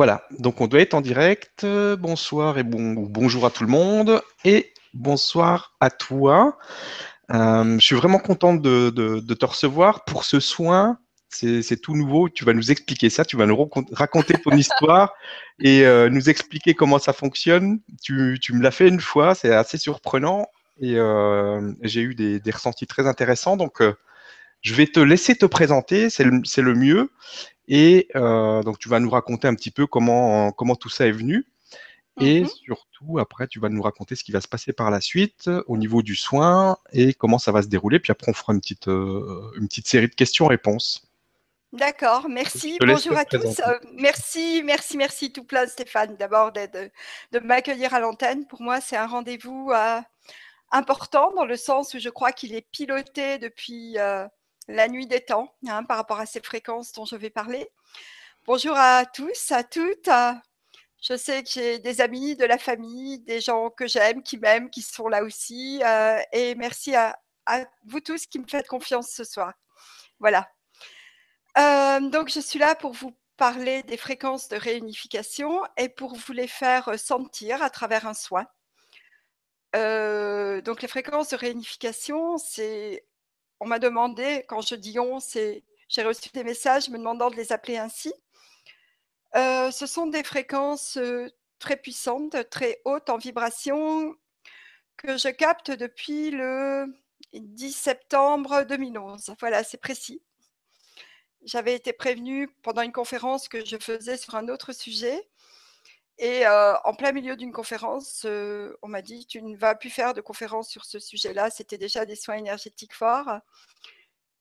Voilà, donc on doit être en direct. Bonsoir et bon, bonjour à tout le monde et bonsoir à toi. Euh, je suis vraiment content de, te recevoir pour ce soin. C'est tout nouveau. Tu vas nous expliquer ça. Tu vas nous raconter ton histoire et euh, nous expliquer comment ça fonctionne. Tu, me l'as fait une fois. C'est assez surprenant et euh, j'ai eu des, ressentis très intéressants. Donc, je vais te laisser te présenter. C'est le, le, mieux. Et donc, tu vas nous raconter un petit peu comment, comment tout ça est venu. Et mhm. surtout, après, tu vas nous raconter ce qui va se passer par la suite au niveau du soin et comment ça va se dérouler. Puis après, on fera une petite, euh, une petite série de questions-réponses. D'accord, merci. Bonjour à tous. Euh, merci, merci, merci tout plein, Stéphane, d'abord de, de, m'accueillir à l'antenne. Pour moi, c'est un rendez-vous euh, important dans le sens où je crois qu'il est piloté depuis la nuit des temps hein, par rapport à ces fréquences dont je vais parler. Bonjour à tous, à toutes. Je sais que j'ai des amis, de la famille, des gens que j'aime, qui m'aiment, qui sont là aussi. Euh, et merci à, vous tous qui me faites confiance ce soir. Voilà. Euh, donc, je suis là pour vous parler des fréquences de réunification et pour vous les faire sentir à travers un soin. Euh, donc, les fréquences de réunification, c'est. On m'a demandé, quand je dis on. J'ai reçu des messages me demandant de les appeler ainsi. Euh, ce sont des fréquences, très puissantes, très hautes en vibration que je capte depuis le 10 septembre 2011. Voilà, c'est précis. J'avais été prévenue pendant une conférence que je faisais sur un autre sujet et en plein milieu d'une conférence, on m'a dit: «Tu ne vas plus faire de conférence sur ce sujet-là». C'était déjà des soins énergétiques forts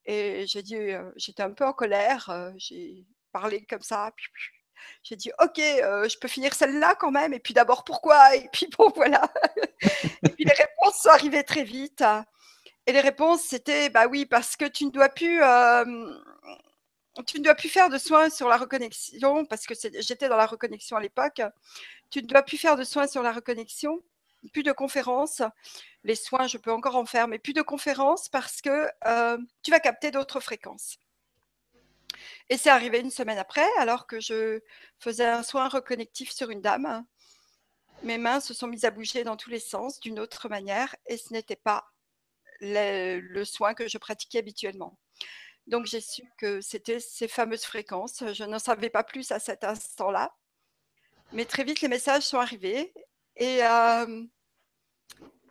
et j'ai dit, j'étais un peu en colère, j'ai parlé comme ça, j'ai dit, OK, je peux finir celle-là quand même. Et puis d'abord, pourquoi? Et puis bon, voilà. et puis les réponses sont arrivées très vite. Et les réponses, c'était, bah oui, parce que tu ne dois plus, tu ne dois plus faire de soins sur la reconnexion, parce que j'étais dans la reconnexion à l'époque. Tu ne dois plus faire de soins sur la reconnexion, plus de conférences. Les soins, je peux encore en faire, mais plus de conférences parce que tu vas capter d'autres fréquences. Et c'est arrivé une semaine après, alors que je faisais un soin reconnectif sur une dame. Mes mains se sont mises à bouger dans tous les sens d'une autre manière et ce n'était pas le, soin que je pratiquais habituellement. Donc j'ai su que c'était ces fameuses fréquences. Je n'en savais pas plus à cet instant-là. Mais très vite, les messages sont arrivés. Et, euh,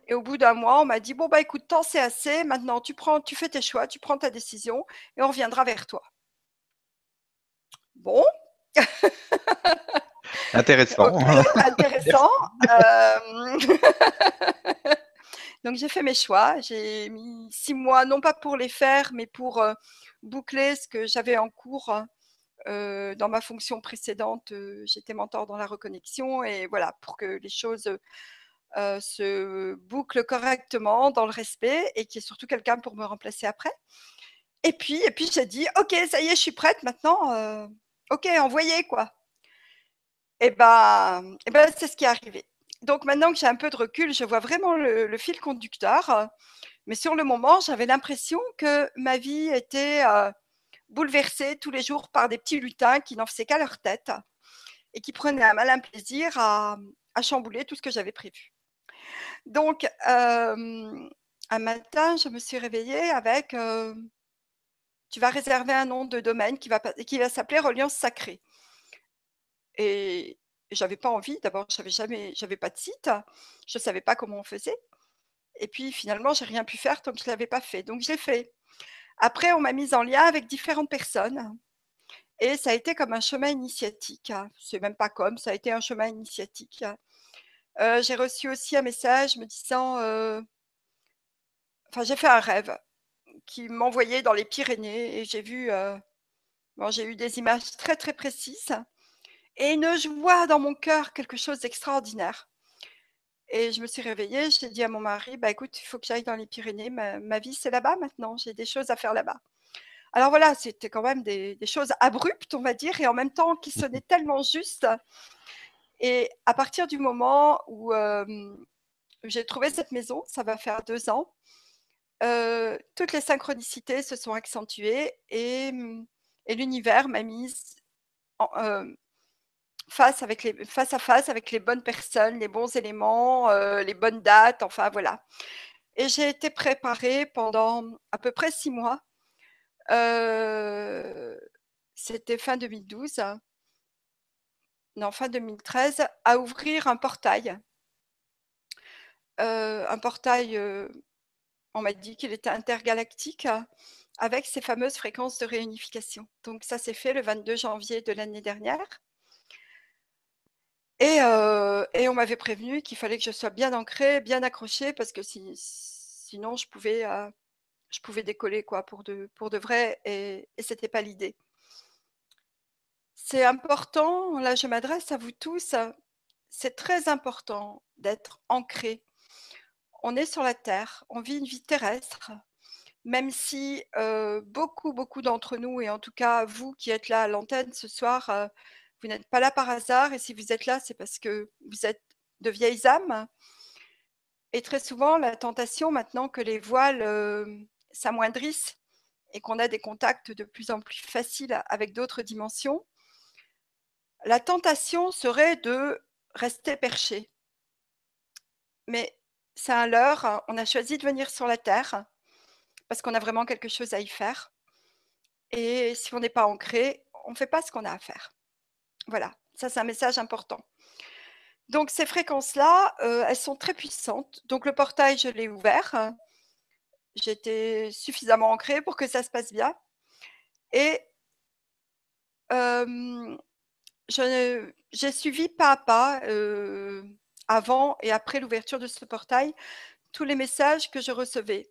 et au bout d'un mois, on m'a dit, bon, bah écoute, tant c'est assez. Maintenant, tu, prends, tu fais tes choix, tu prends ta décision et on reviendra vers toi. Bon. Intéressant. intéressant. Euh, donc j'ai fait mes choix. J'ai mis six mois, non pas pour les faire, mais pour boucler ce que j'avais en cours. Euh, dans ma fonction précédente, j'étais mentor dans la reconnexion et voilà, pour que les choses se bouclent correctement dans le respect et qu'il y ait surtout quelqu'un pour me remplacer après. Et puis, et puis j'ai dit, ok, ça y est, je suis prête maintenant OK, envoyez quoi. Et ben, eh ben c'est ce qui est arrivé. Donc maintenant que j'ai un peu de recul, je vois vraiment le, fil conducteur. Mais sur le moment, j'avais l'impression que ma vie était euh, bouleversée tous les jours par des petits lutins qui n'en faisaient qu'à leur tête et qui prenaient un malin plaisir à, chambouler tout ce que j'avais prévu. Donc, euh, un matin, je me suis réveillée avec euh, tu vas réserver un nom de domaine qui va, qui va s'appeler Reliance Sacrée. J'avais pas envie. D'abord, j'avais jamais, j'avais pas de site. Je savais pas comment on faisait. Et puis finalement, j'ai rien pu faire que je l'avais pas fait. Donc j'ai fait. Après, on m'a mise en lien avec différentes personnes. Et ça a été comme un chemin initiatique. C'est même pas comme, ça a été un chemin initiatique. Euh, j'ai reçu aussi un message me disant, euh, enfin j'ai fait un rêve qui m'envoyait dans les Pyrénées et j'ai vu, euh, j'ai eu des images très très précises et une joie dans mon cœur, quelque chose d'extraordinaire. Et je me suis réveillée, j'ai dit à mon mari, bah écoute, il faut que j'aille dans les Pyrénées, ma, vie c'est là-bas maintenant, j'ai des choses à faire là-bas. Alors voilà, c'était quand même des, choses abruptes, on va dire, et en même temps qui sonnaient tellement juste. Et à partir du moment où euh, j'ai trouvé cette maison, ça va faire deux ans, toutes les synchronicités se sont accentuées et, l'univers m'a mise face, avec les, face à face avec les bonnes personnes, les bons éléments, les bonnes dates, enfin voilà. Et j'ai été préparée pendant à peu près six mois. C'était fin 2012, non, fin 2013, à ouvrir un portail. un portail, on m'a dit qu'il était intergalactique avec ces fameuses fréquences de réunification. Donc ça s'est fait le 22 janvier de l'année dernière. Et, on m'avait prévenu qu'il fallait que je sois bien ancrée, bien accrochée, parce que sinon je pouvais, je pouvais décoller quoi, pour, de, pour de vrai, et, ce n'était pas l'idée. C'est important, là je m'adresse à vous tous, c'est très important d'être ancré. On est sur la Terre, on vit une vie terrestre, même si beaucoup, beaucoup d'entre nous, et en tout cas vous qui êtes là à l'antenne ce soir, vous n'êtes pas là par hasard, et si vous êtes là, c'est parce que vous êtes de vieilles âmes. Et très souvent, la tentation, maintenant que les voiles s'amoindrissent et qu'on a des contacts de plus en plus faciles avec d'autres dimensions, la tentation serait de rester perché. Mais c'est un leurre, on a choisi de venir sur la Terre parce qu'on a vraiment quelque chose à y faire. Et si on n'est pas ancré, on ne fait pas ce qu'on a à faire. Voilà, ça c'est un message important. Donc ces fréquences-là, euh, elles sont très puissantes. Donc le portail, je l'ai ouvert. J'étais suffisamment ancrée pour que ça se passe bien. Et j'ai suivi pas à pas, euh, avant et après l'ouverture de ce portail, tous les messages que je recevais.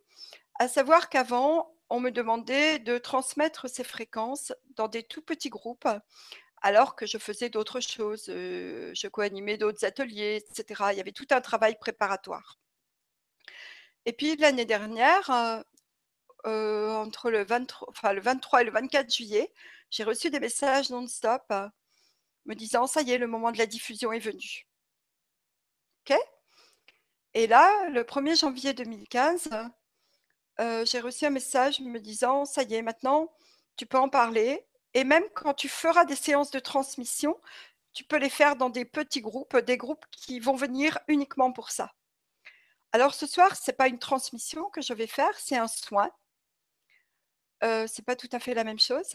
À savoir qu'avant, on me demandait de transmettre ces fréquences dans des tout petits groupes alors que je faisais d'autres choses, je co-animais d'autres ateliers, etc. Il y avait tout un travail préparatoire. Et puis l'année dernière, entre le 23, enfin, le 23 et le 24 juillet, j'ai reçu des messages non-stop me disant ça y est, le moment de la diffusion est venu. OK? Et là, le 1er janvier 2015, j'ai reçu un message me disant ça y est, maintenant, tu peux en parler, et même quand tu feras des séances de transmission, tu peux les faire dans des petits groupes, des groupes qui vont venir uniquement pour ça. Alors ce soir, ce n'est pas une transmission que je vais faire, c'est un soin. Euh, ce n'est pas tout à fait la même chose.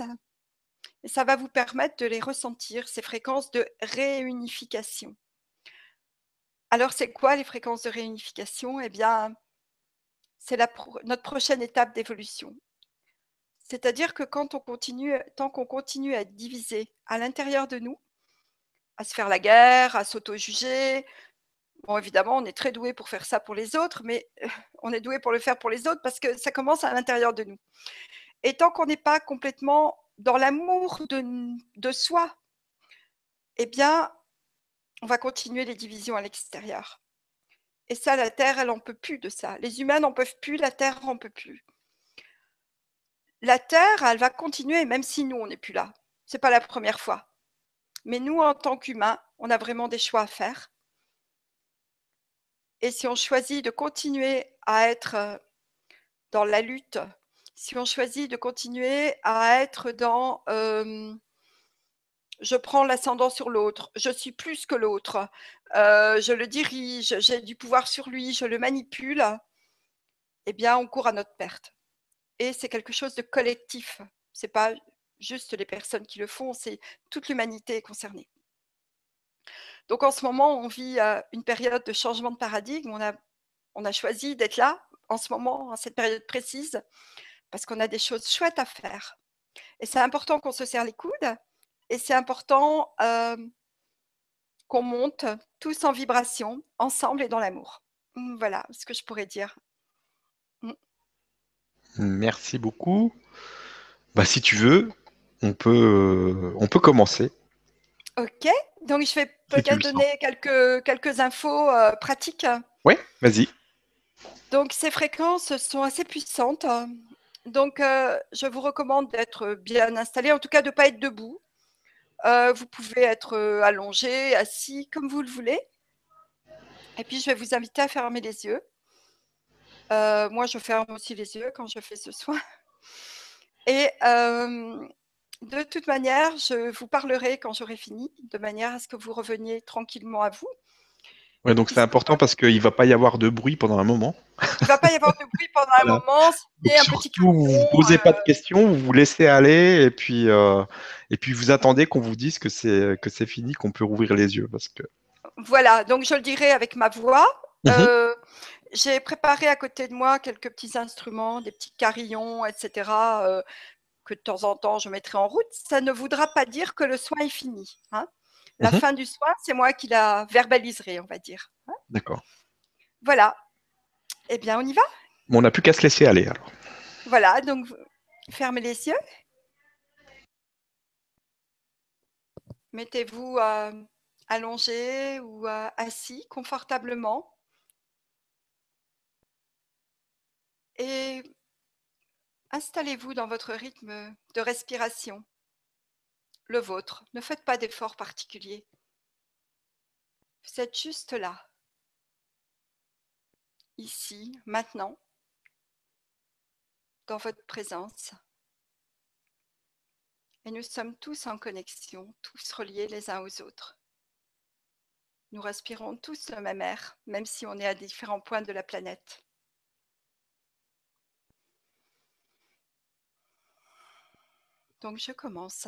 Et ça va vous permettre de les ressentir, ces fréquences de réunification. Alors c'est quoi les fréquences de réunification? Eh bien, c'est notre prochaine étape d'évolution. C'est-à-dire que quand on continue, tant qu'on continue à être divisé à l'intérieur de nous, à se faire la guerre, à s'auto-juger, bon, évidemment, on est très doué pour faire ça pour les autres, mais on est doué pour le faire pour les autres parce que ça commence à l'intérieur de nous. Et tant qu'on n'est pas complètement dans l'amour de, de soi, eh bien, on va continuer les divisions à l'extérieur. Et ça, la Terre, elle n'en peut plus de ça. Les humains n'en peuvent plus, la Terre n'en peut plus la Terre, elle va continuer, même si nous, on n'est plus là. Ce n'est pas la première fois. Mais nous, en tant qu'humains, on a vraiment des choix à faire. Et si on choisit de continuer à être euh, dans la lutte, si on choisit de continuer à être dans euh, je prends l'ascendant sur l'autre, je suis plus que l'autre, euh, je le dirige, j'ai du pouvoir sur lui, je le manipule, eh bien, on court à notre perte et c'est quelque chose de collectif. C'est pas juste les personnes qui le font, c'est toute l'humanité est concernée. Donc en ce moment, on vit une période de changement de paradigme. On a, on a choisi d'être là en ce moment, en cette période précise, parce qu'on a des choses chouettes à faire. Et c'est important qu'on se serre les coudes et c'est important qu'on monte tous en vibration, ensemble et dans l'amour. Voilà ce que je pourrais dire. Merci beaucoup. Bah, si tu veux, on peut, euh, on peut commencer. Ok, donc je vais peut-être donner quelques, quelques infos euh, pratiques. Oui, vas-y. Donc ces fréquences sont assez puissantes. Donc euh, je vous recommande d'être bien installé, en tout cas de ne pas être debout. vous pouvez être allongé, assis, comme vous le voulez. Et puis je vais vous inviter à fermer les yeux. Moi, je ferme aussi les yeux quand je fais ce soin. Et de toute manière, je vous parlerai quand j'aurai fini, de manière à ce que vous reveniez tranquillement à vous. Ouais, donc c'est important parce qu'il ne va pas y avoir de bruit pendant un moment. Il ne va pas y avoir de bruit pendant un moment. c'est un Donc, petit surtout, vous ne posez pas euh, de questions, vous vous laissez aller et puis, euh, et puis vous attendez qu'on vous dise que c'est que c'est fini, qu'on peut rouvrir les yeux. Parce que... Voilà, donc je le dirai avec ma voix. Mhm. Euh, J'ai préparé à côté de moi quelques petits instruments, des petits carillons, etc., euh, que de temps en temps je mettrai en route. Ça ne voudra pas dire que le soin est fini. hein. La Mhm. fin du soin, c'est moi qui la verbaliserai, on va dire. hein. D'accord. Voilà. Eh bien, on y va? On n'a plus qu'à se laisser aller alors. Voilà, donc fermez les yeux. Mettez-vous euh, allongé ou euh, assis confortablement. Et installez-vous dans votre rythme de respiration, le vôtre. Ne faites pas d'efforts particuliers. Vous êtes juste là, ici, maintenant, dans votre présence. Et nous sommes tous en connexion, tous reliés les uns aux autres. Nous respirons tous le même air, même si on est à différents points de la planète. Donc je commence.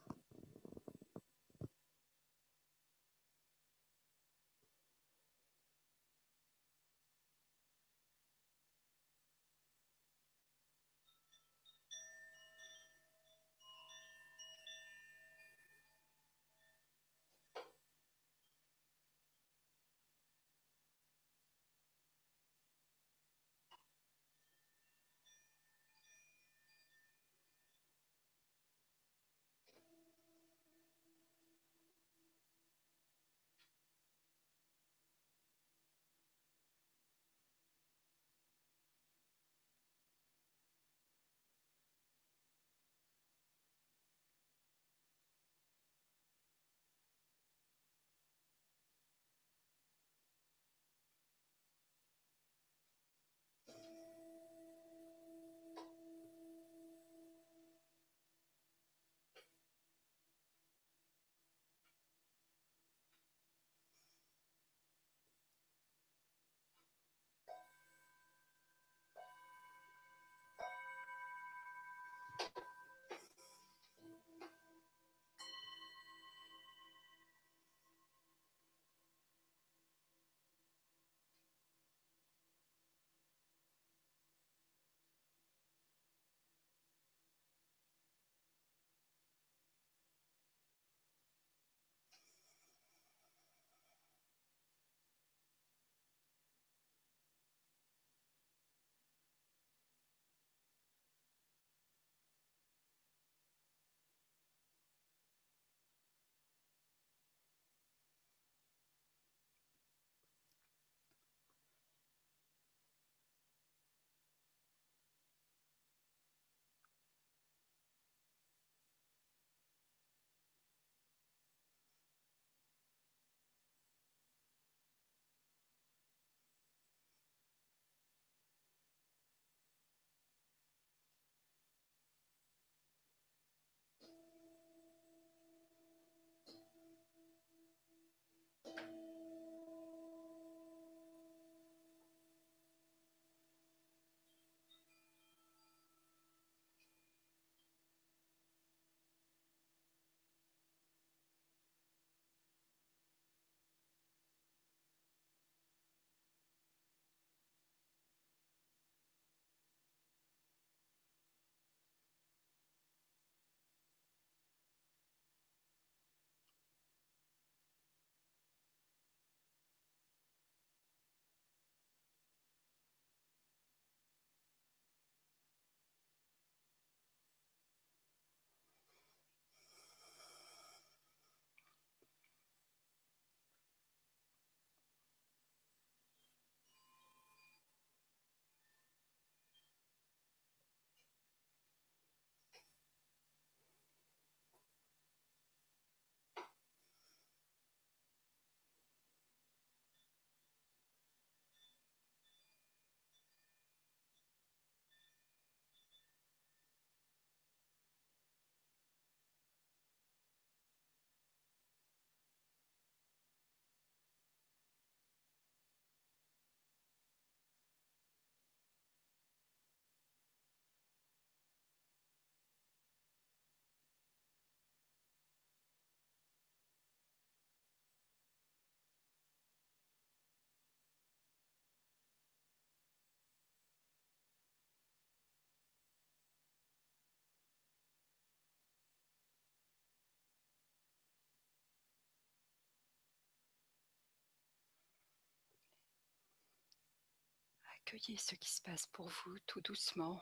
Accueillez ce qui se passe pour vous tout doucement,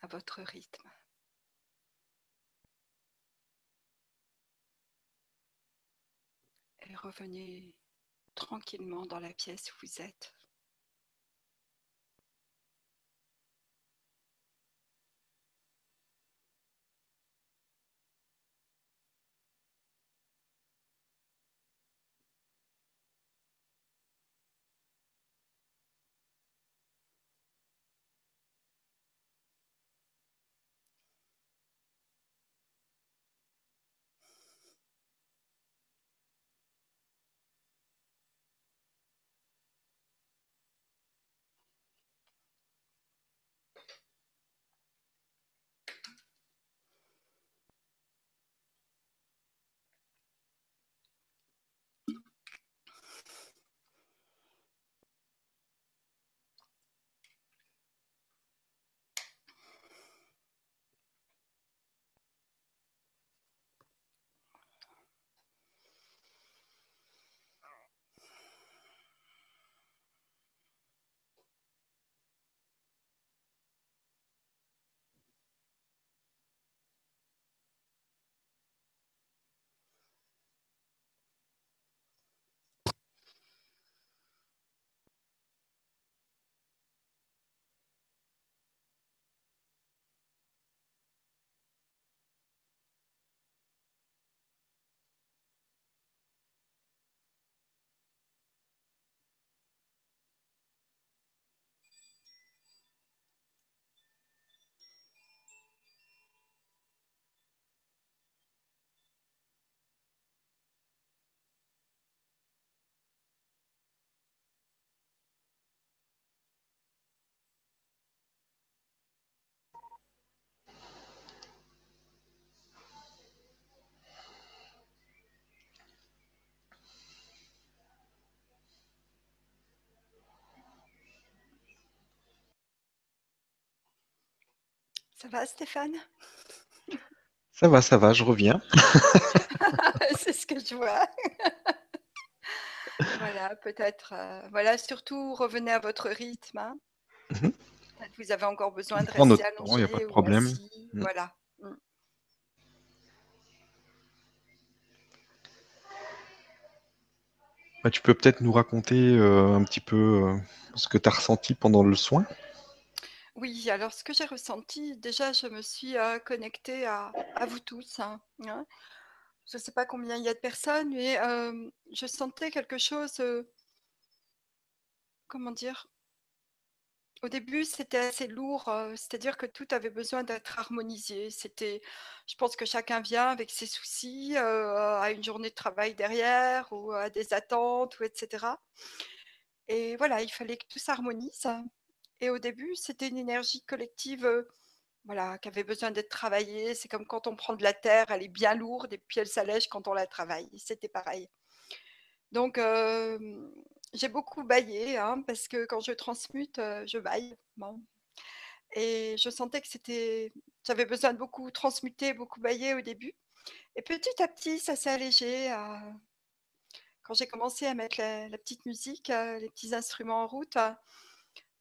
à votre rythme. Et revenez tranquillement dans la pièce où vous êtes. Ça va, Stéphane? Ça va, ça va, je reviens. C'est ce que je vois. voilà, peut-être. Euh, voilà, surtout revenez à votre rythme. Hein. Mhm. Vous avez encore besoin de rester allongé. Il n'y a pas de problème. Mm. Voilà. Mm. Bah, tu peux peut-être nous raconter euh, un petit peu euh, ce que tu as ressenti pendant le soin? Oui, alors ce que j'ai ressenti, déjà, je me suis connectée à, vous tous. hein, hein. Je ne sais pas combien il y a de personnes, mais je sentais quelque chose, comment dire, au début, c'était assez lourd, c'est-à-dire que tout avait besoin d'être harmonisé. C'était, je pense que chacun vient avec ses soucis, à une journée de travail derrière, ou à des attentes, ou etc. Et voilà, il fallait que tout s'harmonise. Et au début, c'était une énergie collective, voilà, qui avait besoin d'être travaillée. C'est comme quand on prend de la terre, elle est bien lourde et puis elle s'allège quand on la travaille. C'était pareil. Donc, j'ai beaucoup baillé, hein, parce que quand je transmute, je baille. Et je sentais que c'était j'avais besoin de beaucoup transmuter, beaucoup bailler au début. Et petit à petit, ça s'est allégé, quand j'ai commencé à mettre la petite musique, les petits instruments en route,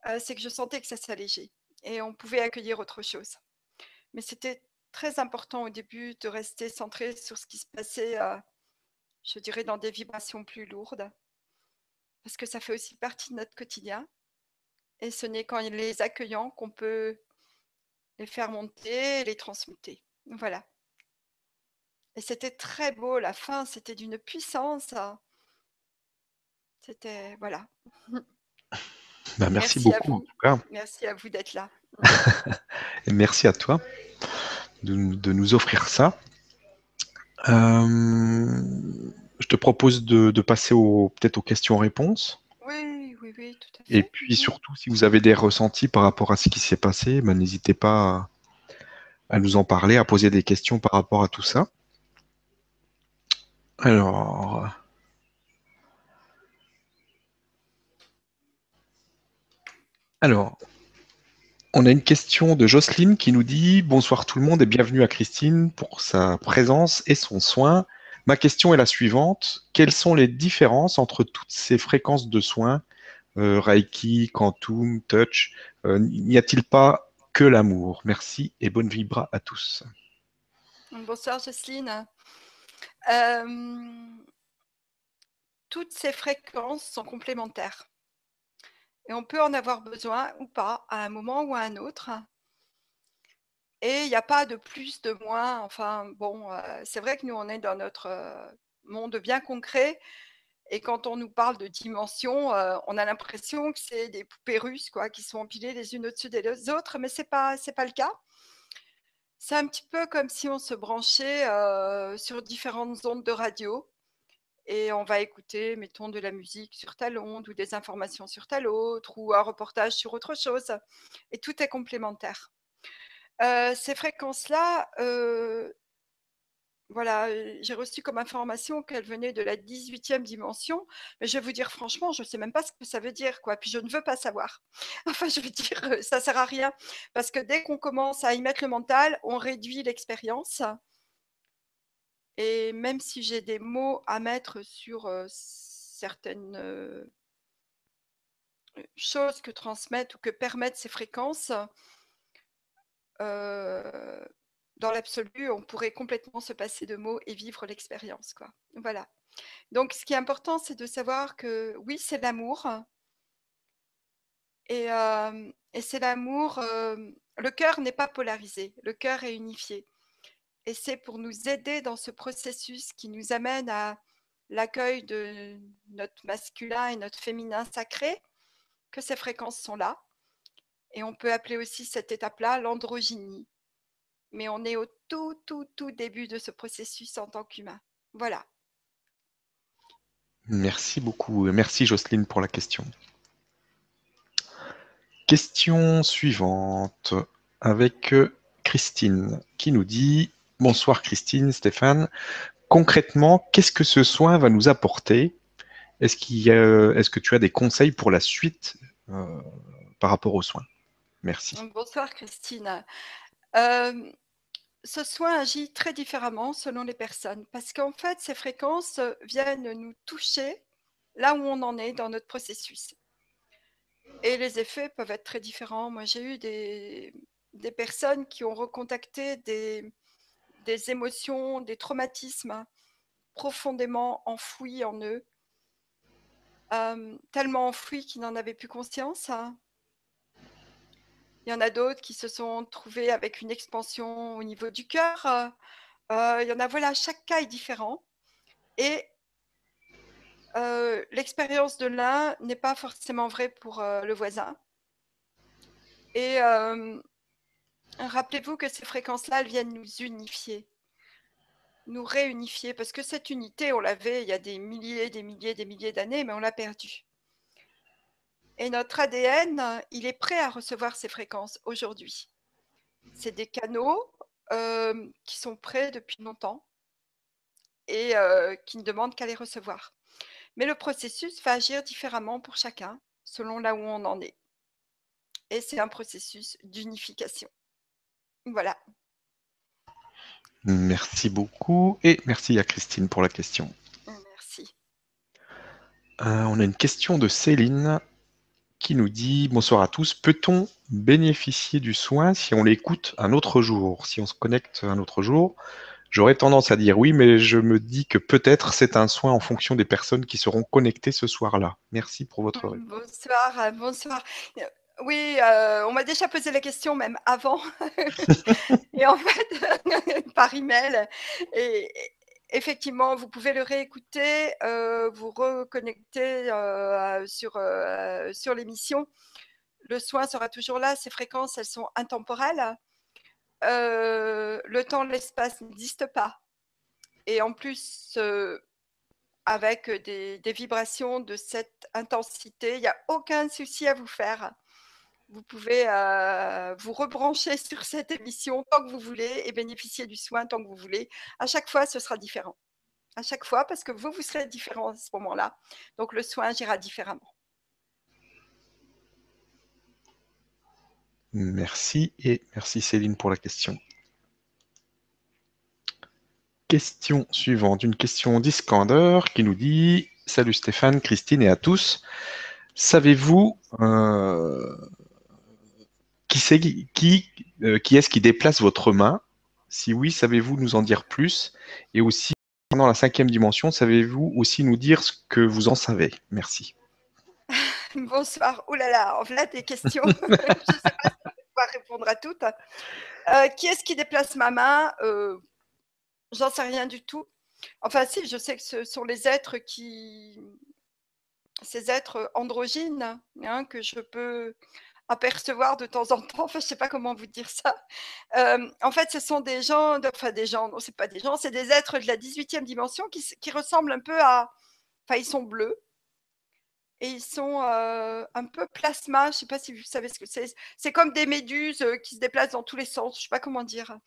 euh, c'est que je sentais que ça s'allégeait et on pouvait accueillir autre chose. Mais c'était très important au début de rester centré sur ce qui se passait, euh, je dirais, dans des vibrations plus lourdes, parce que ça fait aussi partie de notre quotidien. Et ce n'est qu'en les accueillant qu'on peut les faire monter les transmuter. Voilà. Et c'était très beau, la fin, c'était d'une puissance. C'était, voilà. Bah, merci, beaucoup, en tout cas. Merci à vous d'être là. Et merci à toi de, nous offrir ça. Euh, je te propose de, passer peut-être aux questions-réponses. Oui, oui, oui, tout à fait. Et puis surtout, si vous avez des ressentis par rapport à ce qui s'est passé, ben, n'hésitez pas à, nous en parler, à poser des questions par rapport à tout ça. Alors, Alors, on a une question de Jocelyne qui nous dit Bonsoir tout le monde et bienvenue à Christine pour sa présence et son soin. Ma question est la suivante Quelles sont les différences entre toutes ces fréquences de soins Reiki, Quantum, Touch. N'y a-t-il pas que l'amour? Merci et bonne vibra à tous. Bonsoir Jocelyne. toutes ces fréquences sont complémentaires. Et on peut en avoir besoin ou pas à un moment ou à un autre. Et il n'y a pas de plus, de moins. Enfin, bon, euh, c'est vrai que nous, on est dans notre euh, monde bien concret. Et quand on nous parle de dimensions, euh, on a l'impression que c'est des poupées russes quoi, qui sont empilées les unes au-dessus des autres, mais ce n'est pas, pas le cas. C'est un petit peu comme si on se branchait sur différentes ondes de radio et on va écouter, mettons, de la musique sur telle onde ou des informations sur telle autre ou un reportage sur autre chose. Et tout est complémentaire. Euh, ces fréquences-là, euh, voilà, j'ai reçu comme information qu'elles venaient de la 18e dimension, mais je vais vous dire franchement, je ne sais même pas ce que ça veut dire, quoi. Puis je ne veux pas savoir. Enfin, je veux dire, ça ne sert à rien, parce que dès qu'on commence à y mettre le mental, on réduit l'expérience. Et même si j'ai des mots à mettre sur certaines choses que transmettent ou que permettent ces fréquences, dans l'absolu, on pourrait complètement se passer de mots et vivre l'expérience. Voilà. Donc, ce qui est important, c'est de savoir que oui, c'est l'amour. Et c'est l'amour. le cœur n'est pas polarisé, le cœur est unifié. Et c'est pour nous aider dans ce processus qui nous amène à l'accueil de notre masculin et notre féminin sacré que ces fréquences sont là. Et on peut appeler aussi cette étape-là l'androgynie. Mais on est au tout, tout, tout début de ce processus en tant qu'humain. Voilà. Merci beaucoup. Merci Jocelyne pour la question. Question suivante avec Christine qui nous dit Bonsoir Christine, Stéphane. Concrètement, qu'est-ce que ce soin va nous apporter? Est-ce est que tu as des conseils pour la suite euh, par rapport aux soins? Merci. Bonsoir Christine. Euh, ce soin agit très différemment selon les personnes parce qu'en fait, ces fréquences viennent nous toucher là où on en est dans notre processus. Et les effets peuvent être très différents. Moi, j'ai eu des personnes qui ont recontacté des, des émotions, des traumatismes profondément enfouis en eux, euh, tellement enfouis qu'ils n'en avaient plus conscience. Il y en a d'autres qui se sont trouvés avec une expansion au niveau du cœur. Euh, il y en a, voilà, chaque cas est différent. Et euh, l'expérience de l'un n'est pas forcément vraie pour le voisin. Et Rappelez-vous que ces fréquences-là, viennent nous unifier, nous réunifier, parce que cette unité, on l'avait il y a des milliers, des milliers, des milliers d'années, mais on l'a perdue. Et notre ADN, il est prêt à recevoir ces fréquences aujourd'hui. C'est des canaux euh, qui sont prêts depuis longtemps et euh, qui ne demandent qu'à les recevoir. Mais le processus va agir différemment pour chacun, selon là où on en est. Et c'est un processus d'unification. Voilà. Merci beaucoup et merci à Christine pour la question. Merci. Euh, on a une question de Céline qui nous dit Bonsoir à tous. Peut-on bénéficier du soin si on l'écoute un autre jour, si on se connecte un autre jour? J'aurais tendance à dire oui, mais je me dis que peut-être c'est un soin en fonction des personnes qui seront connectées ce soir-là. Merci pour votre réponse. Bonsoir, bonsoir. Oui, euh, on m'a déjà posé la question même avant. et en fait, par email. Et effectivement, vous pouvez le réécouter, euh, vous reconnecter euh, sur, sur l'émission. Le soin sera toujours là. Ces fréquences, elles sont intemporelles. le temps, l'espace n'existe pas. Et en plus, avec des, des, vibrations de cette intensité, il n'y a aucun souci à vous faire. Vous pouvez euh, vous rebrancher sur cette émission tant que vous voulez et bénéficier du soin tant que vous voulez. À chaque fois, ce sera différent. À chaque fois, parce que vous, vous serez différent à ce moment-là. Donc, le soin agira différemment. Merci et merci Céline pour la question. Question suivante, une question d'Iskander qui nous dit Salut Stéphane, Christine et à tous. Savez-vous euh, euh, qui est-ce qui déplace votre main? Si oui, savez-vous nous en dire plus? Et aussi, pendant la cinquième dimension, savez-vous aussi nous dire ce que vous en savez? Merci. Bonsoir. Ouh là là, voilà des questions. je ne sais pas si pouvoir répondre à toutes. Euh, qui est-ce qui déplace ma main? Euh, J'en sais rien du tout. Enfin, si, je sais que ce sont les êtres qui. Ces êtres androgynes hein, que je peux apercevoir de temps en temps. Enfin, je ne sais pas comment vous dire ça. Euh, en fait, ce sont des gens, enfin des gens, non, c'est pas des gens, c'est des êtres de la 18e dimension qui, qui ressemblent un peu à. Enfin, ils sont bleus et ils sont un peu plasma. Je ne sais pas si vous savez ce que c'est. C'est comme des méduses qui se déplacent dans tous les sens. Je ne sais pas comment dire.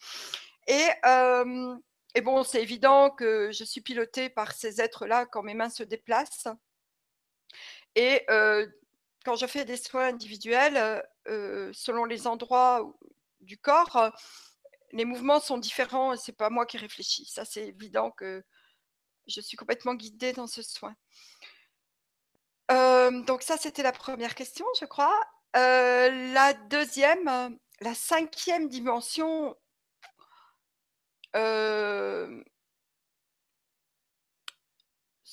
Et, et bon, c'est évident que je suis pilotée par ces êtres-là quand mes mains se déplacent. Et quand je fais des soins individuels, selon les endroits du corps, les mouvements sont différents et c'est pas moi qui réfléchis. Ça, c'est évident que je suis complètement guidée dans ce soin donc ça, c'était la première question, je crois. la deuxième, la cinquième dimension,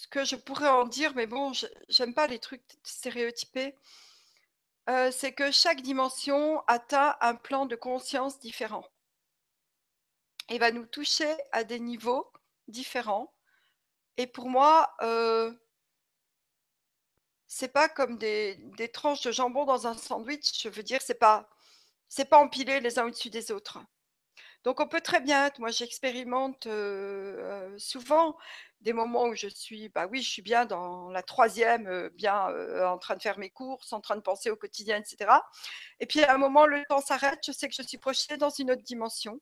ce que je pourrais en dire, mais bon, j'aime pas les trucs stéréotypés, c'est que chaque dimension atteint un plan de conscience différent et va nous toucher à des niveaux différents et pour moi, c'est pas comme des, tranches de jambon dans un sandwich. Je veux dire, c'est pas c'est pas empilé les uns au-dessus des autres. Donc on peut très bien moi j'expérimente souvent des moments où je suis, bah oui, je suis bien dans la troisième, bien en train de faire mes courses, en train de penser au quotidien, etc. Et puis à un moment, le temps s'arrête, je sais que je suis projetée dans une autre dimension.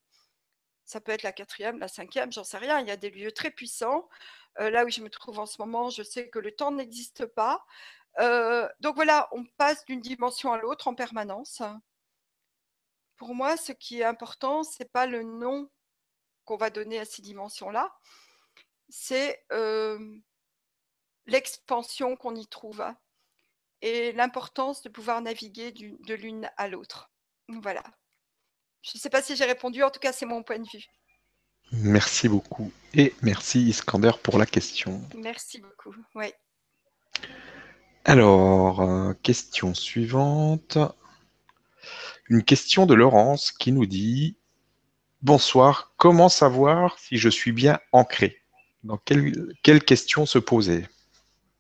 Ça peut être la quatrième, la cinquième, j'en sais rien. Il y a des lieux très puissants. là où je me trouve en ce moment, je sais que le temps n'existe pas. donc voilà, on passe d'une dimension à l'autre en permanence. Pour moi, ce qui est important, c'est pas le nom qu'on va donner à ces dimensions-là, c'est l'expansion qu'on y trouve et l'importance de pouvoir naviguer de l'une à l'autre. Voilà. Je ne sais pas si j'ai répondu, en tout cas, c'est mon point de vue. Merci beaucoup. Et merci Iskander pour la question. Merci beaucoup. Oui. Alors, euh, question suivante. Une question de Laurence qui nous dit Bonsoir, comment savoir si je suis bien ancré? Dans quelle, quelle, question se poser?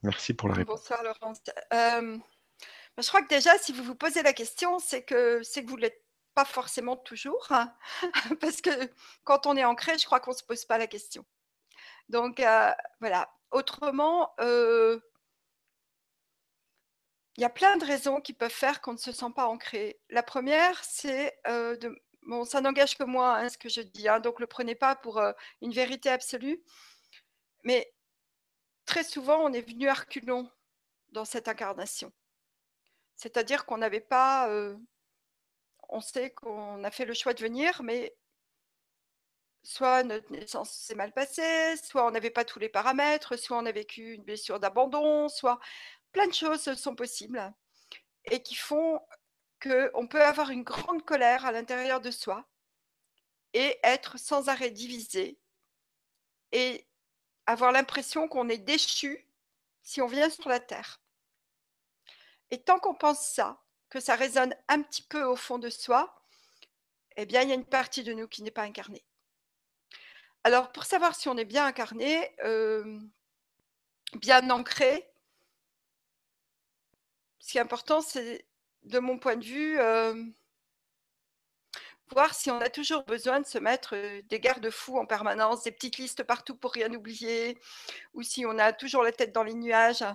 Merci pour la réponse. Bonsoir Laurence. Euh, je crois que déjà, si vous vous posez la question, c'est que, que vous l'êtes pas forcément toujours, hein, parce que quand on est ancré, je crois qu'on ne se pose pas la question. Donc euh, voilà. Autrement, euh, il y a plein de raisons qui peuvent faire qu'on ne se sent pas ancré. La première, c'est euh, de... Bon, ça n'engage que moi, hein, ce que je dis, hein, donc ne le prenez pas pour une vérité absolue. Mais très souvent, on est venu à reculons dans cette incarnation. C'est-à-dire qu'on n'avait pas on sait qu'on a fait le choix de venir, mais soit notre naissance s'est mal passée, soit on n'avait pas tous les paramètres, soit on a vécu une blessure d'abandon, soit plein de choses sont possibles et qui font qu'on peut avoir une grande colère à l'intérieur de soi et être sans arrêt divisé et avoir l'impression qu'on est déchu si on vient sur la terre. Et tant qu'on pense ça, que ça résonne un petit peu au fond de soi, eh bien, il y a une partie de nous qui n'est pas incarnée. Alors, pour savoir si on est bien incarné, euh, bien ancré, ce qui est important, c'est, de mon point de vue, euh, voir si on a toujours besoin de se mettre euh, des garde-fous en permanence, des petites listes partout pour rien oublier, ou si on a toujours la tête dans les nuages,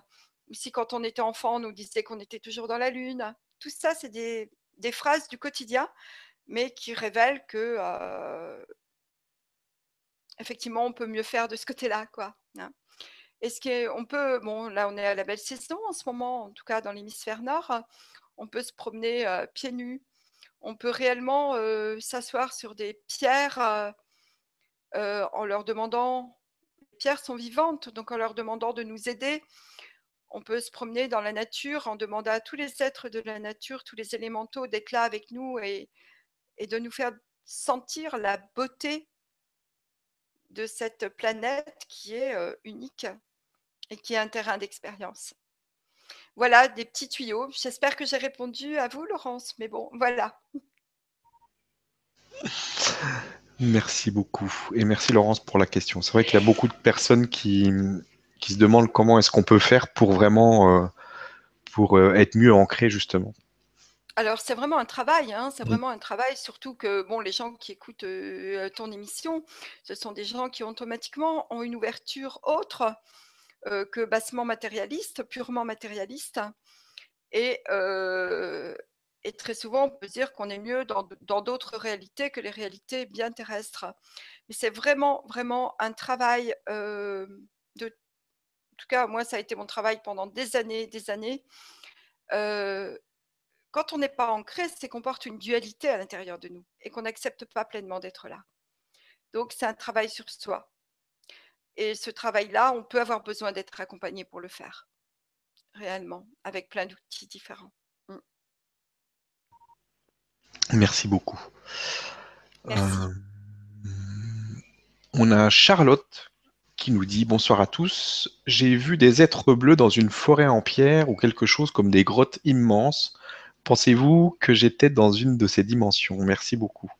ou si quand on était enfant, on nous disait qu'on était toujours dans la lune tout ça, c'est des, phrases du quotidien, mais qui révèlent que euh, effectivement, on peut mieux faire de ce côté-là, quoi. Hein. Est-ce qu'on peut, bon, là, on est à la belle saison en ce moment, en tout cas dans l'hémisphère nord, on peut se promener euh, pieds nus, on peut réellement euh, s'asseoir sur des pierres en leur demandant, les pierres sont vivantes, donc en leur demandant de nous aider. On peut se promener dans la nature en demandant à tous les êtres de la nature, tous les élémentaux d'être là avec nous et, de nous faire sentir la beauté de cette planète qui est euh, unique et qui est un terrain d'expérience. Voilà des petits tuyaux. J'espère que j'ai répondu à vous, Laurence. Mais bon, voilà. Merci beaucoup. Et merci, Laurence, pour la question. C'est vrai qu'il y a beaucoup de personnes qui, qui se demandent comment est-ce qu'on peut faire pour vraiment euh, pour euh, être mieux ancré, justement. Alors, c'est vraiment un travail, hein, c'est vraiment un travail, surtout que bon, les gens qui écoutent euh, ton émission, ce sont des gens qui automatiquement ont une ouverture autre que bassement matérialiste, purement matérialiste. Et, euh, et très souvent, on peut dire qu'on est mieux dans d'autres réalités que les réalités bien terrestres. Mais c'est vraiment, vraiment un travail de. En tout cas, moi, ça a été mon travail pendant des années, des années quand on n'est pas ancré, c'est qu'on porte une dualité à l'intérieur de nous et qu'on n'accepte pas pleinement d'être là. Donc, c'est un travail sur soi. Et ce travail-là, on peut avoir besoin d'être accompagné pour le faire, réellement, avec plein d'outils différents. Mm. Merci beaucoup. Merci. Euh, on a Charlotte qui nous dit bonsoir à tous. J'ai vu des êtres bleus dans une forêt en pierre ou quelque chose comme des grottes immenses Pensez-vous que j'étais dans une de ces dimensions? Merci beaucoup.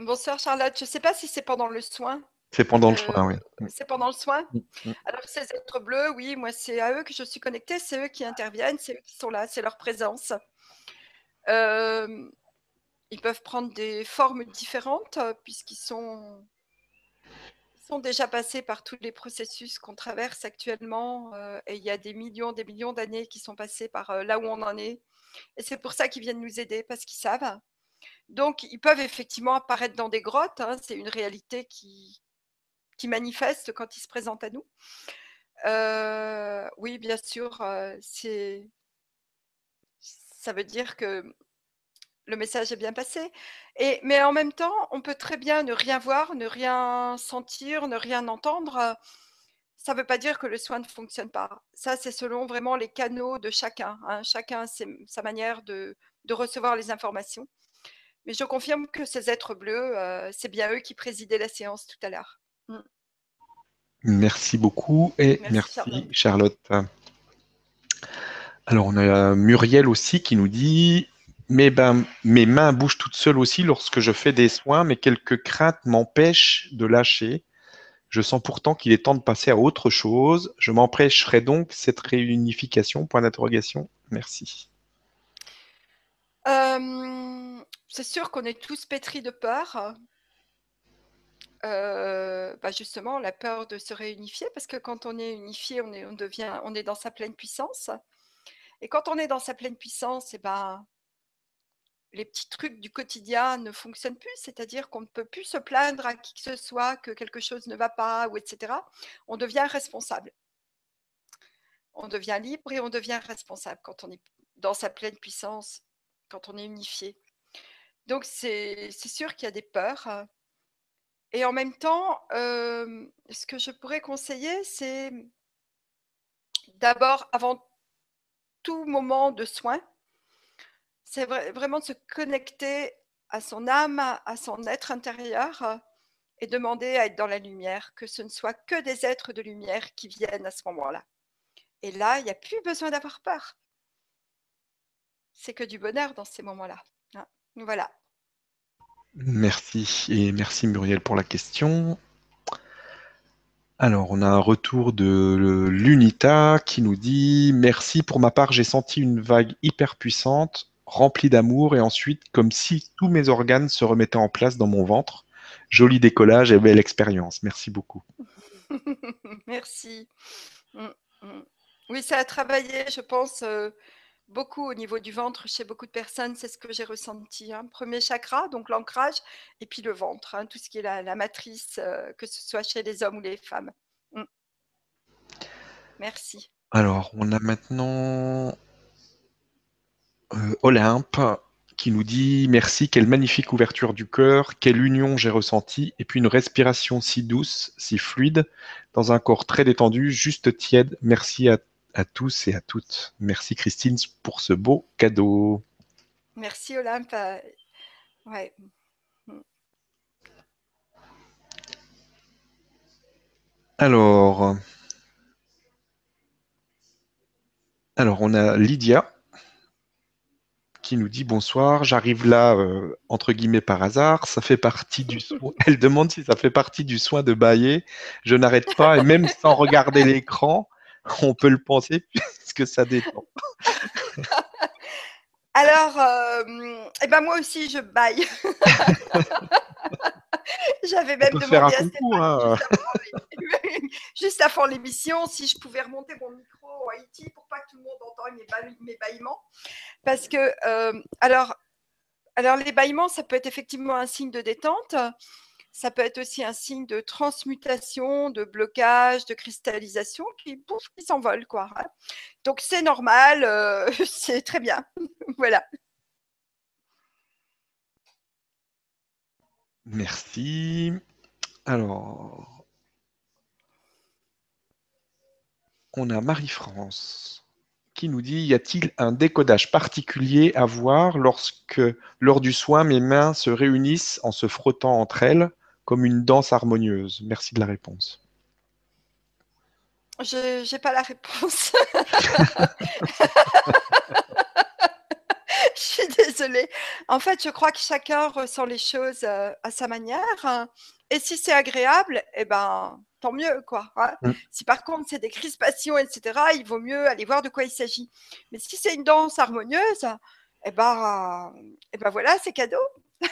Bonsoir Charlotte. Je ne sais pas si c'est pendant le soin. C'est pendant le soin, oui. Euh, c'est pendant le soin? Mm, mm. Alors ces êtres bleus, oui, moi c'est à eux que je suis connectée, c'est eux qui interviennent, c'est eux qui sont là, c'est leur présence. Euh, ils peuvent prendre des formes différentes euh, puisqu'ils sont sont déjà passés par tous les processus qu'on traverse actuellement euh, et il y a des millions, des millions d'années qui sont passés par euh, là où on en est. Et c'est pour ça qu'ils viennent nous aider parce qu'ils savent. Donc, ils peuvent effectivement apparaître dans des grottes. Hein, c'est une réalité qui, qui manifeste quand ils se présentent à nous. Euh, oui, bien sûr, c'est ça veut dire que le message est bien passé. Mais en même temps, on peut très bien ne rien voir, ne rien sentir, ne rien entendre. Ça ne veut pas dire que le soin ne fonctionne pas. Ça, c'est selon vraiment les canaux de chacun. Hein. Chacun a sa manière de, recevoir les informations. Mais je confirme que ces êtres bleus, euh, c'est bien eux qui présidaient la séance tout à l'heure. Merci beaucoup et merci, Charlotte. Alors, on a Muriel aussi qui nous dit ben, mes mains bougent toutes seules aussi lorsque je fais des soins, mais quelques craintes m'empêchent de lâcher. Je sens pourtant qu'il est temps de passer à autre chose. Je m'empêcherai donc cette réunification? Point d'interrogation. Merci. Euh, c'est sûr qu'on est tous pétris de peur. Euh, bah, justement, la peur de se réunifier, parce que quand on est unifié, on est, on devient, on est dans sa pleine puissance. Et quand on est dans sa pleine puissance, et eh ben, les petits trucs du quotidien ne fonctionnent plus, c'est-à-dire qu'on ne peut plus se plaindre à qui que ce soit que quelque chose ne va pas, ou etc. On devient responsable. On devient libre et on devient responsable quand on est dans sa pleine puissance, quand on est unifié. Donc c'est sûr qu'il y a des peurs. Et en même temps, euh, ce que je pourrais conseiller, c'est d'abord, avant tout moment de soin, c'est vraiment de se connecter à son âme, à son être intérieur et demander à être dans la lumière, que ce ne soit que des êtres de lumière qui viennent à ce moment-là. Et là, il n'y a plus besoin d'avoir peur. C'est que du bonheur dans ces moments-là. Hein. Voilà. Merci et merci Muriel pour la question. Alors, on a un retour de l'UNITA qui nous dit Merci pour ma part, j'ai senti une vague hyper puissante rempli d'amour, et ensuite comme si tous mes organes se remettaient en place dans mon ventre. Joli décollage et belle expérience. Merci beaucoup. Merci. Mm, mm. Oui, ça a travaillé, je pense, euh, beaucoup au niveau du ventre chez beaucoup de personnes. C'est ce que j'ai ressenti. Hein. Premier chakra, donc l'ancrage, et puis le ventre, hein, tout ce qui est la, matrice, euh, que ce soit chez les hommes ou les femmes. Mm. Merci. Alors, on a maintenant euh, Olympe qui nous dit merci, quelle magnifique ouverture du cœur, quelle union j'ai ressenti, et puis une respiration si douce, si fluide, dans un corps très détendu, juste tiède. Merci à, tous et à toutes. Merci Christine pour ce beau cadeau. Merci Olympe. Ouais. Alors, alors on a Lydia qui nous dit bonsoir, j'arrive là euh, entre guillemets par hasard, ça fait partie du soin. Elle demande si ça fait partie du soin de bailler. Je n'arrête pas et même sans regarder l'écran, on peut le penser puisque ça dépend. Alors, euh, eh ben moi aussi je baille. J'avais même demandé à hein. juste, avant, l'émission si je pouvais remonter mon micro à Haïti pour pas que tout le monde entende mes, mes bâillements. Parce que, euh, alors, alors, les bâillements, ça peut être effectivement un signe de détente. Ça peut être aussi un signe de transmutation, de blocage, de cristallisation qui, pouf, qui s'envole, quoi. Hein. Donc, c'est normal, euh, c'est très bien. voilà. Merci. Alors, on a Marie-France qui nous dit Y a-t-il un décodage particulier à voir lorsque, lors du soin, mes mains se réunissent en se frottant entre elles? Comme une danse harmonieuse Merci de la réponse. Je n'ai pas la réponse. je suis désolée. En fait, je crois que chacun ressent les choses euh, à sa manière. Et si c'est agréable, eh ben, tant mieux, quoi. Hein. Mmh. Si par contre c'est des crispations, etc., il vaut mieux aller voir de quoi il s'agit. Mais si c'est une danse harmonieuse, eh ben, eh ben voilà, c'est cadeau.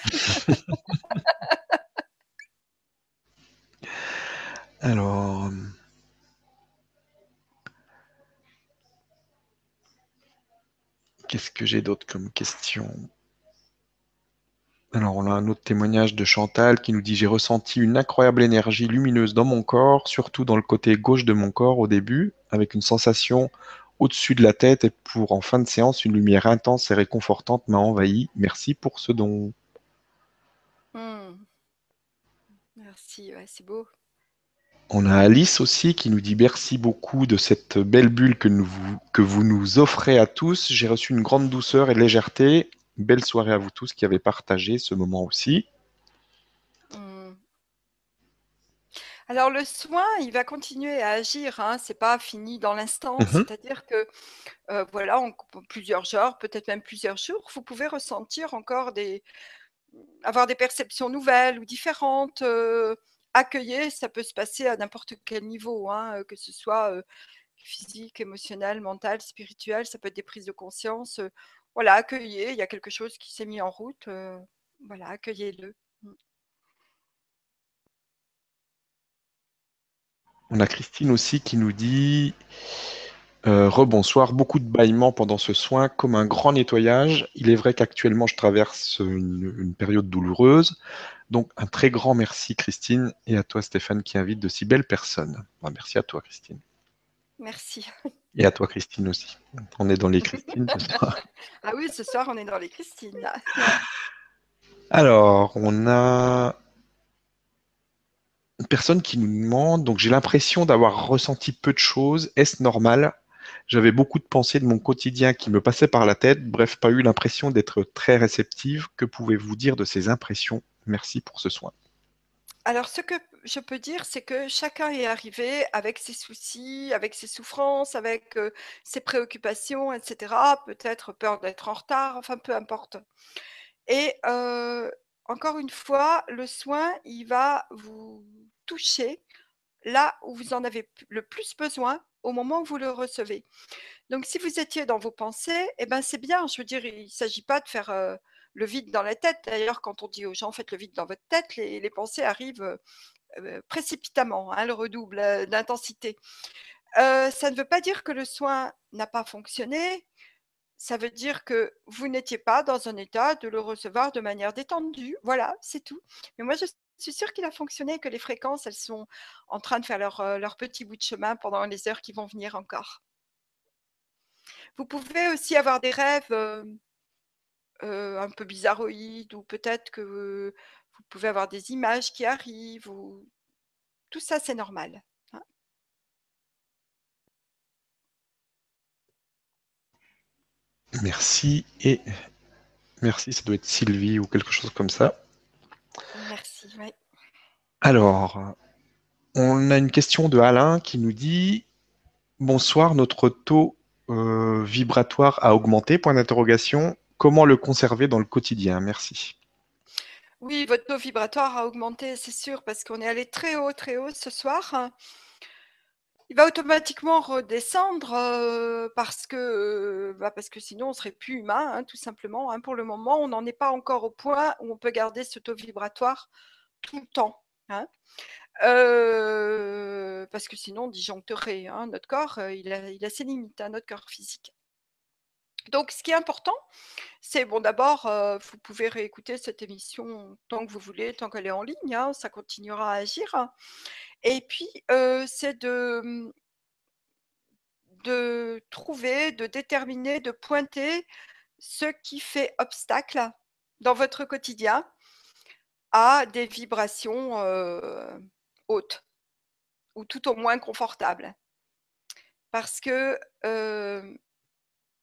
Alors, Qu'est-ce que j'ai d'autre comme question? Alors, on a un autre témoignage de Chantal qui nous dit J'ai ressenti une incroyable énergie lumineuse dans mon corps, surtout dans le côté gauche de mon corps au début, avec une sensation au-dessus de la tête et pour en fin de séance, une lumière intense et réconfortante m'a envahi. Merci pour ce don. Hmm. C'est beau. On a Alice aussi qui nous dit merci beaucoup de cette belle bulle que, que vous nous offrez à tous. J'ai reçu une grande douceur et légèreté. Belle soirée à vous tous qui avez partagé ce moment aussi. Hmm. Alors le soin, il va continuer à agir. Hein. C'est pas fini dans l'instant. Mhm. C'est-à-dire que euh, voilà, en plusieurs heures, peut-être même plusieurs jours, vous pouvez ressentir encore des, avoir des perceptions nouvelles ou différentes. Euh, accueillir, ça peut se passer à n'importe quel niveau, hein, que ce soit physique, émotionnel, mental, spirituel, ça peut être des prises de conscience. voilà, accueillez, il y a quelque chose qui s'est mis en route, voilà, accueillez-le. On a Christine aussi qui nous dit Rebonsoir, beaucoup de bâillements pendant ce soin, comme un grand nettoyage. Il est vrai qu'actuellement je traverse une, période douloureuse. Donc, un très grand merci, Christine, et à toi, Stéphane, qui invite de si belles personnes. merci à toi, Christine. Merci. Et à toi, Christine aussi. On est dans les Christines ce soir. Ah oui, ce soir, on est dans les Christines. Alors, on a une personne qui nous demande, donc j'ai l'impression d'avoir ressenti peu de choses. Est-ce normal? J'avais beaucoup de pensées de mon quotidien qui me passaient par la tête. Bref, pas eu l'impression d'être très réceptive. Que pouvez-vous dire de ces impressions? Merci pour ce soin. Alors, ce que je peux dire, c'est que chacun est arrivé avec ses soucis, avec ses souffrances, avec ses préoccupations, etc. Peut-être peur d'être en retard, enfin, peu importe. Et encore une fois, le soin, il va vous toucher là où vous en avez le plus besoin au moment où vous le recevez. Donc, si vous étiez dans vos pensées, eh ben, c'est bien. Je veux dire, il ne s'agit pas de faire le vide dans la tête. D'ailleurs, quand on dit aux gens faites le vide dans votre tête, les, pensées arrivent précipitamment, hein, le redouble d'intensité. ça ne veut pas dire que le soin n'a pas fonctionné. Ça veut dire que vous n'étiez pas dans un état de le recevoir de manière détendue. Voilà, c'est tout. Mais moi, je suis sûre qu'il a fonctionné, que les fréquences, elles sont en train de faire leur, leur petit bout de chemin pendant les heures qui vont venir encore. Vous pouvez aussi avoir des rêves un peu bizarroïdes ou peut-être que vous pouvez avoir des images qui arrivent ou tout ça, c'est normal, hein. Merci et merci, ça doit être Sylvie ou quelque chose comme ça. Alors, on a une question de Alain qui nous dit Bonsoir, notre taux euh, vibratoire a augmenté, point d'interrogation. Comment le conserver dans le quotidien? Merci. Oui, votre taux vibratoire a augmenté, c'est sûr, parce qu'on est allé très haut, très haut ce soir. Il va automatiquement redescendre euh, parce que, euh, bah, parce que sinon on serait plus humain, hein, tout simplement. Hein. Pour le moment, on n'en est pas encore au point où on peut garder ce taux vibratoire tout le temps. Hein. Euh, parce que sinon on disjoncterait. Notre corps, il a, ses limites, notre corps physique. Donc, ce qui est important, c'est bon, d'abord, vous pouvez réécouter cette émission tant que vous voulez, tant qu'elle est en ligne, ça continuera à agir. Et puis, euh, c'est de, trouver, de déterminer, de pointer ce qui fait obstacle dans votre quotidien à des vibrations euh, hautes ou tout au moins confortables. Parce que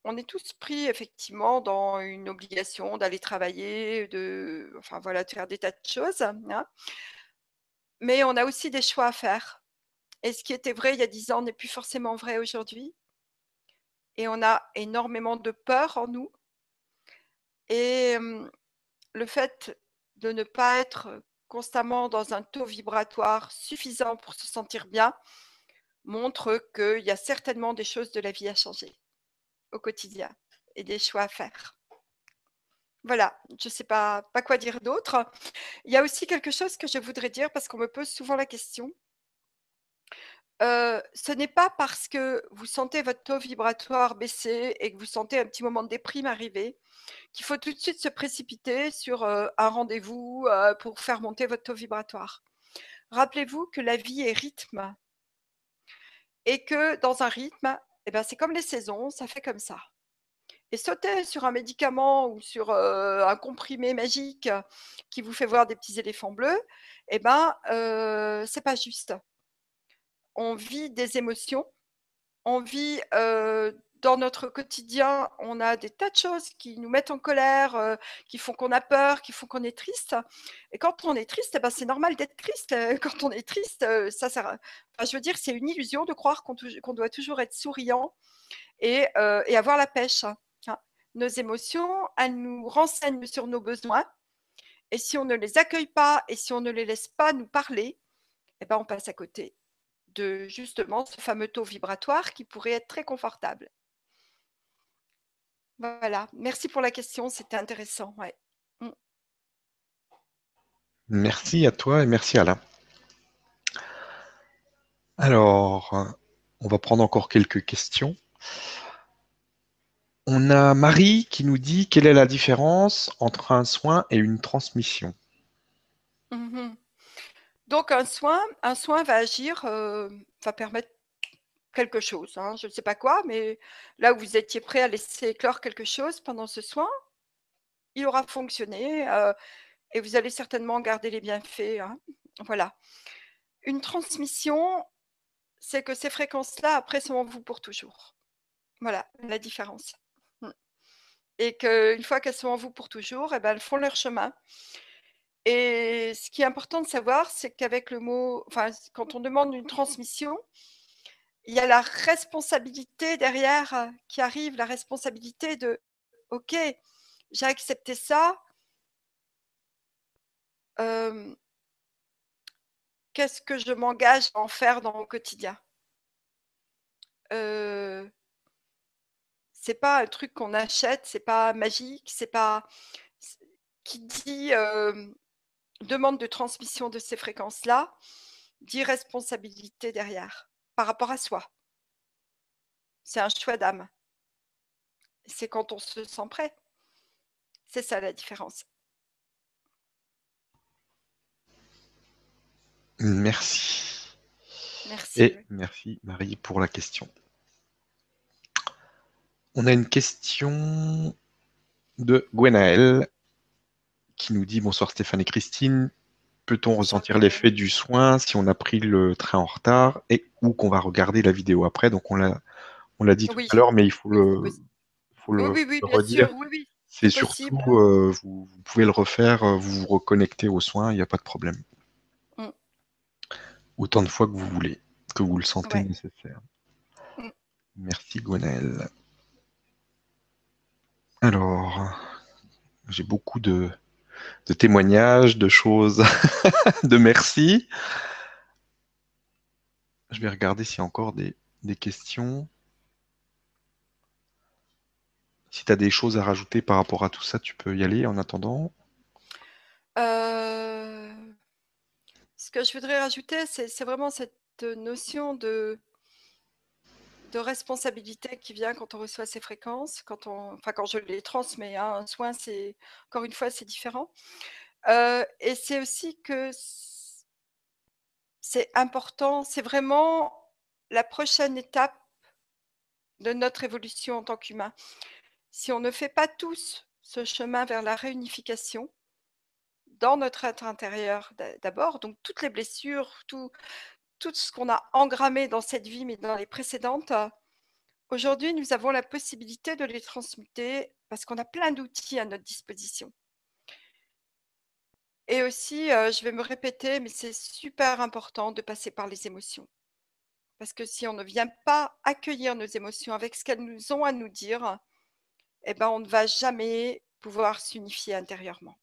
on est tous pris effectivement dans une obligation d'aller travailler, de, enfin voilà, de faire des tas de choses. Hein. Mais on a aussi des choix à faire. Et ce qui était vrai il y a dix ans n'est plus forcément vrai aujourd'hui. Et on a énormément de peur en nous. Et le fait de ne pas être constamment dans un taux vibratoire suffisant pour se sentir bien montre qu'il y a certainement des choses de la vie à changer au quotidien et des choix à faire. Voilà, je ne sais pas, quoi dire d'autre. Il y a aussi quelque chose que je voudrais dire parce qu'on me pose souvent la question. Euh, ce n'est pas parce que vous sentez votre taux vibratoire baisser et que vous sentez un petit moment de déprime arriver qu'il faut tout de suite se précipiter sur euh, un rendez-vous euh, pour faire monter votre taux vibratoire. Rappelez-vous que la vie est rythme et que dans un rythme, eh ben, c'est comme les saisons, ça fait comme ça. Et sauter sur un médicament ou sur un comprimé magique qui vous fait voir des petits éléphants bleus, eh ben, c'est pas juste. On vit des émotions, on vit dans notre quotidien, on a des tas de choses qui nous mettent en colère, qui font qu'on a peur, qui font qu'on est triste. Et quand on est triste, eh ben, c'est normal d'être triste. Quand on est triste, ça, je veux dire, c'est une illusion de croire qu'on doit toujours être souriant et avoir la pêche. Nos émotions, elles nous renseignent sur nos besoins. Et si on ne les accueille pas et si on ne les laisse pas nous parler, eh ben, on passe à côté de justement ce fameux taux vibratoire qui pourrait être très confortable. Voilà, merci pour la question, c'était intéressant. Ouais. Mm. Merci à toi et merci Alain. Alors, on va prendre encore quelques questions. On a Marie qui nous dit quelle est la différence entre un soin et une transmission. Mhm. Donc un soin, un soin va agir, euh, va permettre quelque chose. Hein, je ne sais pas quoi, mais là où vous étiez prêt à laisser éclore quelque chose pendant ce soin, il aura fonctionné euh, et vous allez certainement garder les bienfaits. Hein. Voilà. Une transmission, c'est que ces fréquences-là, après, sont en vous pour toujours. Voilà la différence. Et qu'une fois qu'elles sont en vous pour toujours, eh ben, elles font leur chemin. Et ce qui est important de savoir, c'est qu'avec le mot, enfin, quand on demande une transmission, il y a la responsabilité derrière euh, qui arrive, la responsabilité de OK, j'ai accepté ça. Qu'est-ce que je m'engage à en faire dans mon quotidien? Euh, C'est pas un truc qu'on achète, c'est pas magique, c'est pas qui dit demande de transmission de ces fréquences-là, dit responsabilité derrière par rapport à soi. C'est un choix d'âme. C'est quand on se sent prêt. C'est ça la différence. Merci. Merci. Et merci Marie pour la question. On a une question de Gwenaël qui nous dit bonsoir Stéphane et Christine. Peut-on ressentir l'effet du soin si on a pris le train en retard et ou qu'on va regarder la vidéo après? Donc on l'a on l'a dit tout à l'heure, mais il faut le, faut le, oui, oui, redire. C'est surtout, euh, vous, vous, pouvez le refaire, euh, vous vous reconnectez aux soins, il n'y a pas de problème. Mm. Autant de fois que vous voulez, que vous le sentez nécessaire. Mm. Merci Gwenaël. Alors, j'ai beaucoup de, témoignages, de choses, de merci. Je vais regarder s'il y a encore des, des questions. Si tu as des choses à rajouter par rapport à tout ça, tu peux y aller en attendant. Euh, ce que je voudrais rajouter, c'est vraiment cette notion de, de responsabilité qui vient quand on reçoit ces fréquences, quand on, enfin quand je les transmets. Hein, un soin, c'est encore une fois, c'est différent. Euh, et c'est aussi que c'est important, c'est vraiment la prochaine étape de notre évolution en tant qu'humain si on ne fait pas tous ce chemin vers la réunification, dans notre être intérieur d'abord, donc toutes les blessures, tout, tout ce qu'on a engrammé dans cette vie, mais dans les précédentes, aujourd'hui, nous avons la possibilité de les transmuter parce qu'on a plein d'outils à notre disposition. Et aussi, euh, je vais me répéter, mais c'est super important de passer par les émotions. Parce que si on ne vient pas accueillir nos émotions avec ce qu'elles nous ont à nous dire, eh ben, on ne va jamais pouvoir s'unifier intérieurement.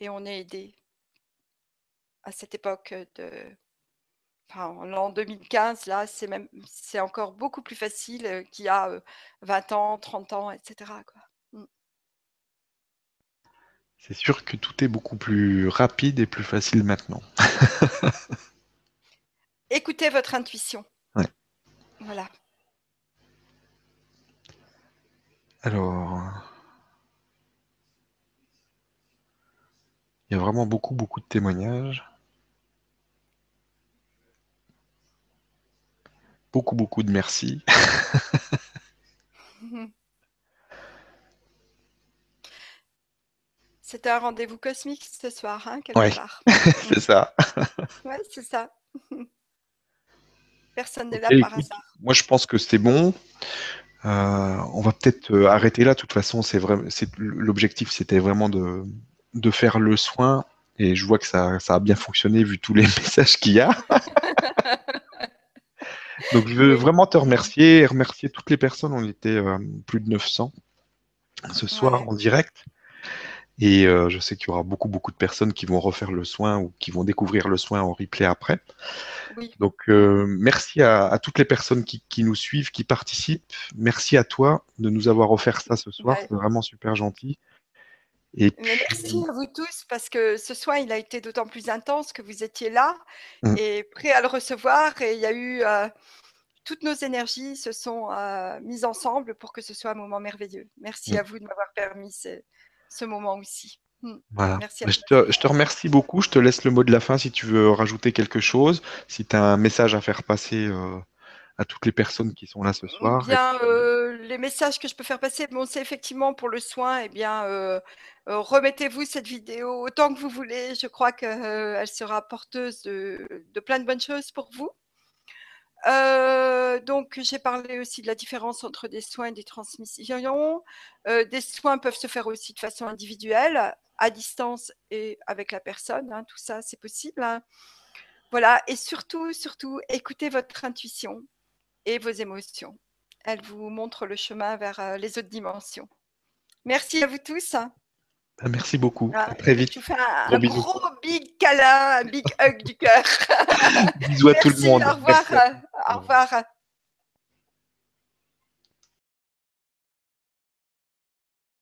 Et on est aidé à cette époque de, enfin, l'an 2015, là, c'est même, c'est encore beaucoup plus facile euh, qu'il y a 20 euh, ans, 30 ans, etc. Mm. C'est sûr que tout est beaucoup plus rapide et plus facile maintenant. Écoutez votre intuition. Voilà. Alors, il y a vraiment beaucoup, beaucoup de témoignages. Beaucoup, beaucoup de merci. C'était un rendez-vous cosmique ce soir, hein, quelque part. c'est ça. Oui, c'est ça. Personne n'est là par hasard. Moi, je pense que c'était bon. Euh, on va peut-être euh, arrêter là. De toute façon, c'est vrai, l'objectif, c'était vraiment de, de, faire le soin. Et je vois que ça, ça a bien fonctionné vu tous les messages qu'il y a. Donc, je veux vraiment te remercier et remercier toutes les personnes. On était euh, plus de 900 ce soir en direct. Et euh, je sais qu'il y aura beaucoup, beaucoup de personnes qui vont refaire le soin ou qui vont découvrir le soin en replay après. Donc, euh, merci à, toutes les personnes qui, nous suivent, qui participent. Merci à toi de nous avoir offert ça ce soir. C'est vraiment super gentil. Et Merci à vous tous parce que ce soin, il a été d'autant plus intense que vous étiez là mmh. et prêts à le recevoir. Et il y a eu euh, toutes nos énergies se sont mises ensemble pour que ce soit un moment merveilleux. Merci mmh. à vous de m'avoir permis ce moment aussi. Mmh. Voilà. Merci je, te, remercie beaucoup. Je te laisse le mot de la fin si tu veux rajouter quelque chose, si tu as un message à faire passer euh, à toutes les personnes qui sont là ce soir. Bien, euh, les messages que je peux faire passer, bon, c'est effectivement pour le soin. Eh bien, euh, remettez-vous cette vidéo autant que vous voulez. Je crois qu'elle sera porteuse de, de, plein de bonnes choses pour vous. Euh, donc, j'ai parlé aussi de la différence entre des soins et des transmissions. Euh, des soins peuvent se faire aussi de façon individuelle, à distance et avec la personne. Hein, tout ça, c'est possible. Hein. Voilà. Et surtout, surtout, écoutez votre intuition et vos émotions. Elles vous montrent le chemin vers euh, les autres dimensions. Merci à vous tous. Bah, merci beaucoup. à très vite. Je vous fais un, gros big câlin, un big hug du cœur. Bisous à tout le monde. Au revoir. Au revoir.